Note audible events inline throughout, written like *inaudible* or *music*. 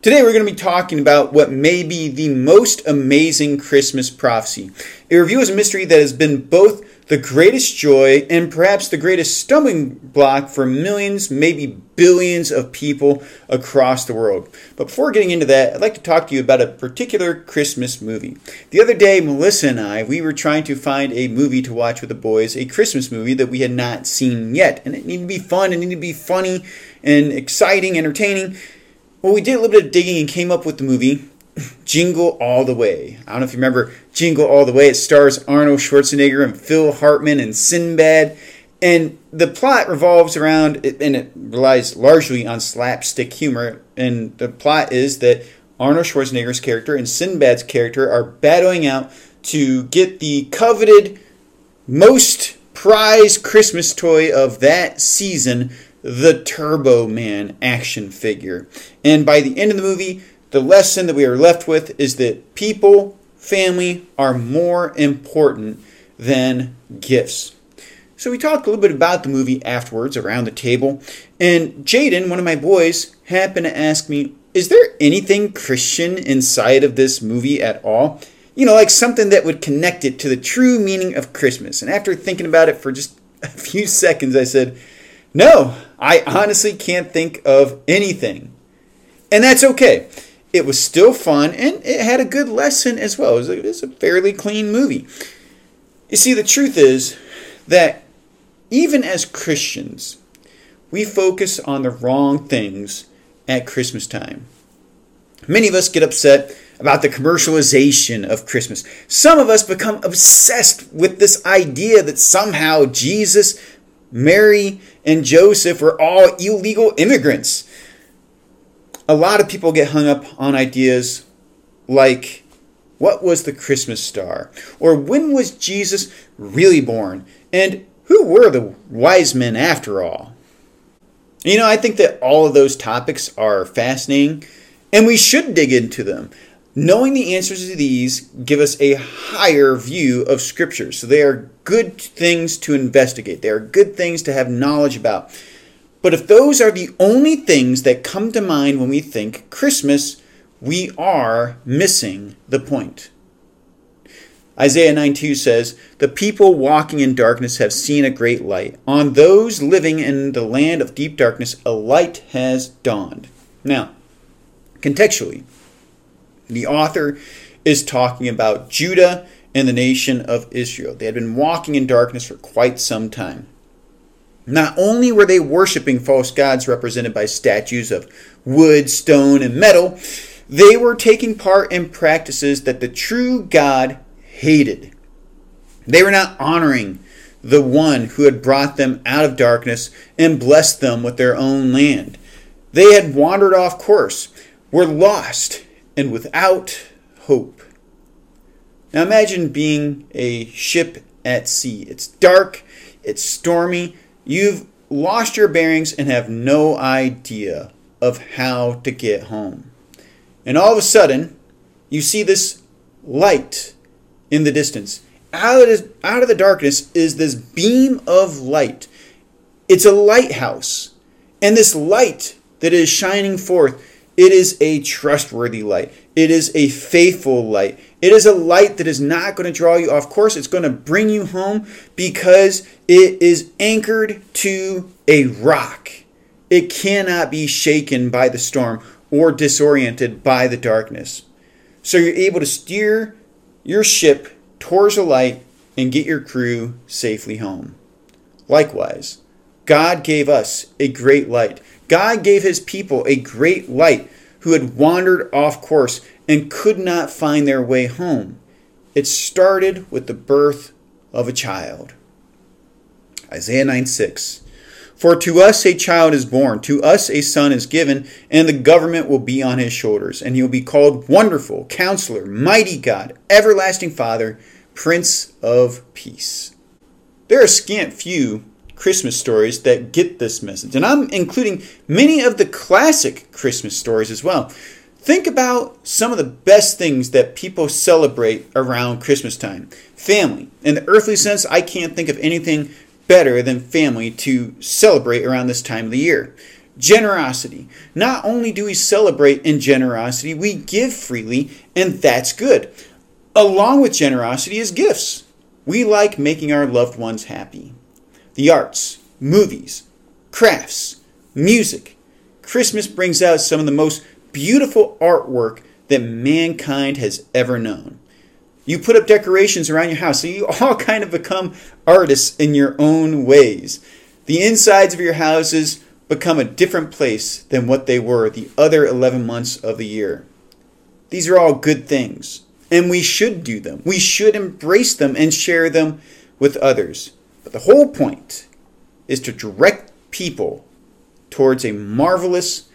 Today we're going to be talking about what may be the most amazing Christmas prophecy. A review is a mystery that has been both the greatest joy and perhaps the greatest stumbling block for millions, maybe billions of people across the world. But before getting into that, I'd like to talk to you about a particular Christmas movie. The other day, Melissa and I, we were trying to find a movie to watch with the boys, a Christmas movie that we had not seen yet. And it needed to be fun, it needed to be funny and exciting, entertaining. Well, we did a little bit of digging and came up with the movie Jingle All the Way. I don't know if you remember Jingle All the Way. It stars Arnold Schwarzenegger and Phil Hartman and Sinbad. And the plot revolves around, and it relies largely on slapstick humor. And the plot is that Arnold Schwarzenegger's character and Sinbad's character are battling out to get the coveted, most prized Christmas toy of that season the Turbo Man action figure. And by the end of the movie, the lesson that we are left with is that people, family are more important than gifts. So we talked a little bit about the movie afterwards around the table, and Jaden, one of my boys, happened to ask me, Is there anything Christian inside of this movie at all? You know, like something that would connect it to the true meaning of Christmas. And after thinking about it for just *laughs* a few seconds, I said, No, I honestly can't think of anything. And that's okay. It was still fun and it had a good lesson as well. It was a, it was a fairly clean movie. You see, the truth is that even as Christians, we focus on the wrong things at Christmas time. Many of us get upset about the commercialization of Christmas. Some of us become obsessed with this idea that somehow Jesus Mary and Joseph were all illegal immigrants. A lot of people get hung up on ideas like what was the Christmas star? Or when was Jesus really born? And who were the wise men after all? You know, I think that all of those topics are fascinating and we should dig into them. Knowing the answers to these give us a higher view of Scripture. So they are good things to investigate. They are good things to have knowledge about. But if those are the only things that come to mind when we think Christmas, we are missing the point. Isaiah 9:2 says, The people walking in darkness have seen a great light. On those living in the land of deep darkness, a light has dawned. Now, contextually, the author is talking about Judah and the nation of Israel. They had been walking in darkness for quite some time. Not only were they worshiping false gods represented by statues of wood, stone, and metal, they were taking part in practices that the true God hated. They were not honoring the one who had brought them out of darkness and blessed them with their own land. They had wandered off course, were lost, and without hope. Now imagine being a ship at sea. It's dark, it's stormy, you've lost your bearings and have no idea of how to get home. And all of a sudden, you see this light in the distance. Out of, out of the darkness is this beam of light. It's a lighthouse. And this light that is shining forth it is a trustworthy light. It is a faithful light. It is a light that is not going to draw you off course. It's going to bring you home because it is anchored to a rock. It cannot be shaken by the storm or disoriented by the darkness. So you're able to steer your ship towards the light and get your crew safely home. Likewise, God gave us a great light. God gave his people a great light who had wandered off course and could not find their way home. It started with the birth of a child. Isaiah 9 6. For to us a child is born, to us a son is given, and the government will be on his shoulders, and he will be called Wonderful, Counselor, Mighty God, Everlasting Father, Prince of Peace. There are scant few Christmas stories that get this message. And I'm including many of the classic Christmas stories as well. Think about some of the best things that people celebrate around Christmas time. Family. In the earthly sense, I can't think of anything better than family to celebrate around this time of the year. Generosity. Not only do we celebrate in generosity, we give freely, and that's good. Along with generosity is gifts. We like making our loved ones happy. The arts, movies, crafts, music. Christmas brings out some of the most beautiful artwork that mankind has ever known. You put up decorations around your house, so you all *laughs* kind of become artists in your own ways. The insides of your houses become a different place than what they were the other 11 months of the year. These are all good things, and we should do them. We should embrace them and share them with others. But the whole point is to direct people towards a marvelous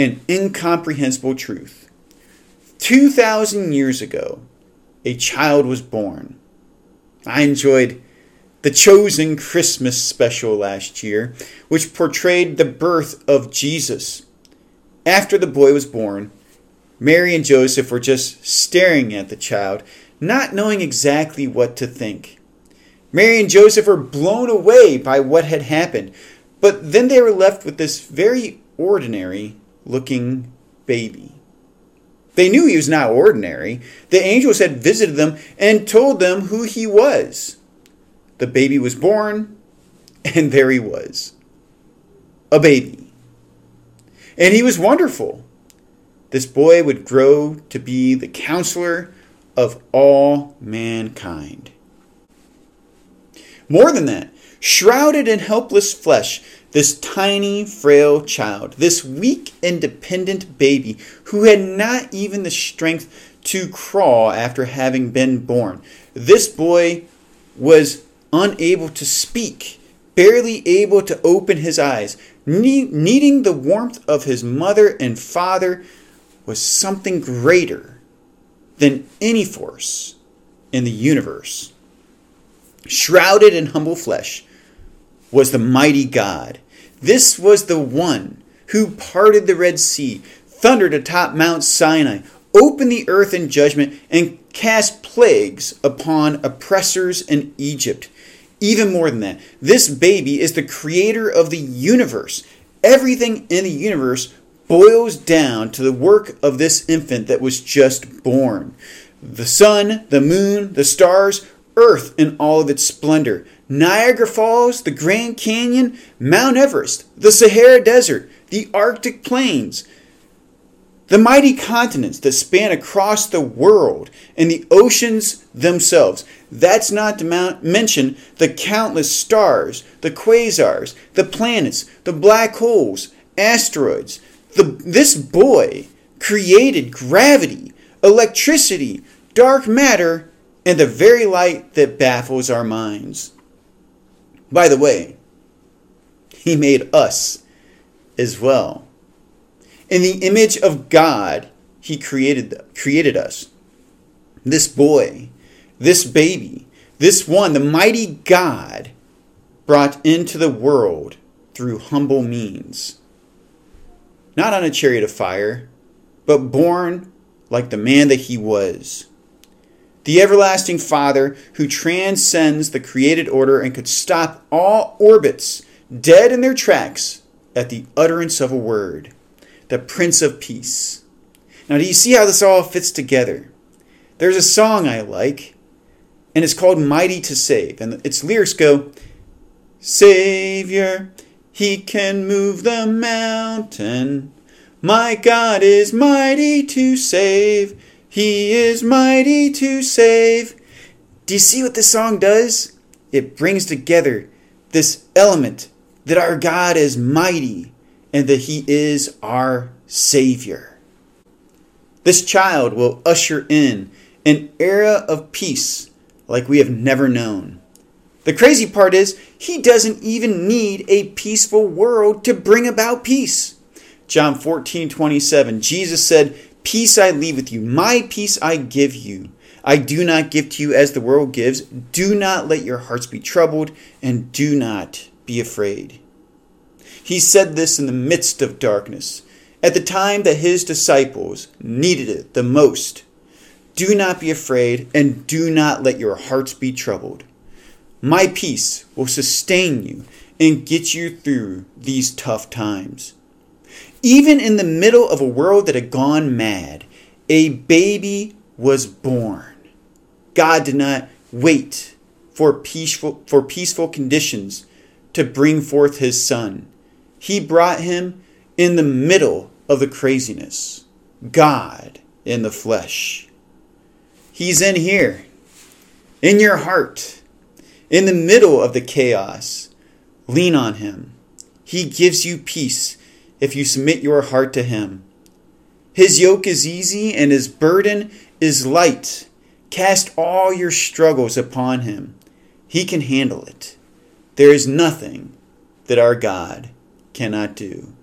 and incomprehensible truth. 2,000 years ago, a child was born. I enjoyed the Chosen Christmas special last year, which portrayed the birth of Jesus. After the boy was born, Mary and Joseph were just staring at the child, not knowing exactly what to think. Mary and Joseph were blown away by what had happened, but then they were left with this very ordinary looking baby. They knew he was not ordinary. The angels had visited them and told them who he was. The baby was born, *laughs* and there he was. A baby. And he was wonderful. This boy would grow to be the counselor of all mankind. More than that, shrouded in helpless flesh, this tiny, frail child, this weak, independent baby who had not even the strength to crawl after having been born. This boy was unable to speak, barely able to open his eyes, needing the warmth of his mother and father was something greater than any force in the universe. Shrouded in humble flesh was the mighty God. This was the one who parted the Red Sea, thundered atop Mount Sinai, opened the earth in judgment, and cast plagues upon oppressors in Egypt. Even more than that, this baby is the creator of the universe. Everything in the universe boils down to the work of this infant that was just born. The sun, the moon, the stars, earth in all of its splendor. Niagara Falls, the Grand Canyon, Mount Everest, the Sahara Desert, the Arctic Plains, the mighty continents that span across the world and the oceans themselves. That's not to mention the countless stars, the quasars, the planets, the black holes, asteroids. The, this boy created gravity, electricity, dark matter, and the very light that baffles our minds. By the way, he made us as well. In the image of God, he created, created us. This boy, this baby, this one, the mighty God, brought into the world through humble means. Not on a chariot of fire, but born like the man that he was. The everlasting Father who transcends the created order and could stop all orbits dead in their tracks at the utterance of a word the Prince of Peace. Now, do you see how this all fits together? There's a song I like, and it's called Mighty to Save. And its lyrics go Savior, he can move the mountain. My God is mighty to save. He is mighty to save. Do you see what this song does? It brings together this element that our God is mighty and that he is our Savior. This child will usher in an era of peace like we have never known. The crazy part is, he doesn't even need a peaceful world to bring about peace. John 14, 27, Jesus said, Peace I leave with you, my peace I give you. I do not give to you as the world gives. Do not let your hearts be troubled, and do not be afraid. He said this in the midst of darkness, at the time that his disciples needed it the most. Do not be afraid, and do not let your hearts be troubled. My peace will sustain you and get you through these tough times. Even in the middle of a world that had gone mad, a baby was born. God did not wait for peaceful, for peaceful conditions to bring forth his son. He brought him in the middle of the craziness. God in the flesh. He's in here, in your heart, in the middle of the chaos. Lean on him. He gives you peace if you submit your heart to him. His yoke is easy and his burden is light. Cast all your struggles upon him. He can handle it. There is nothing that our God cannot do.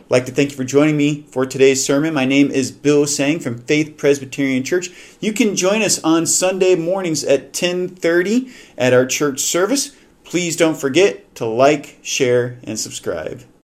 I'd like to thank you for joining me for today's sermon. My name is Bill Seng from Faith Presbyterian Church. You can join us on Sunday mornings at 10:30 at our church service. Please don't forget to like, share, and subscribe.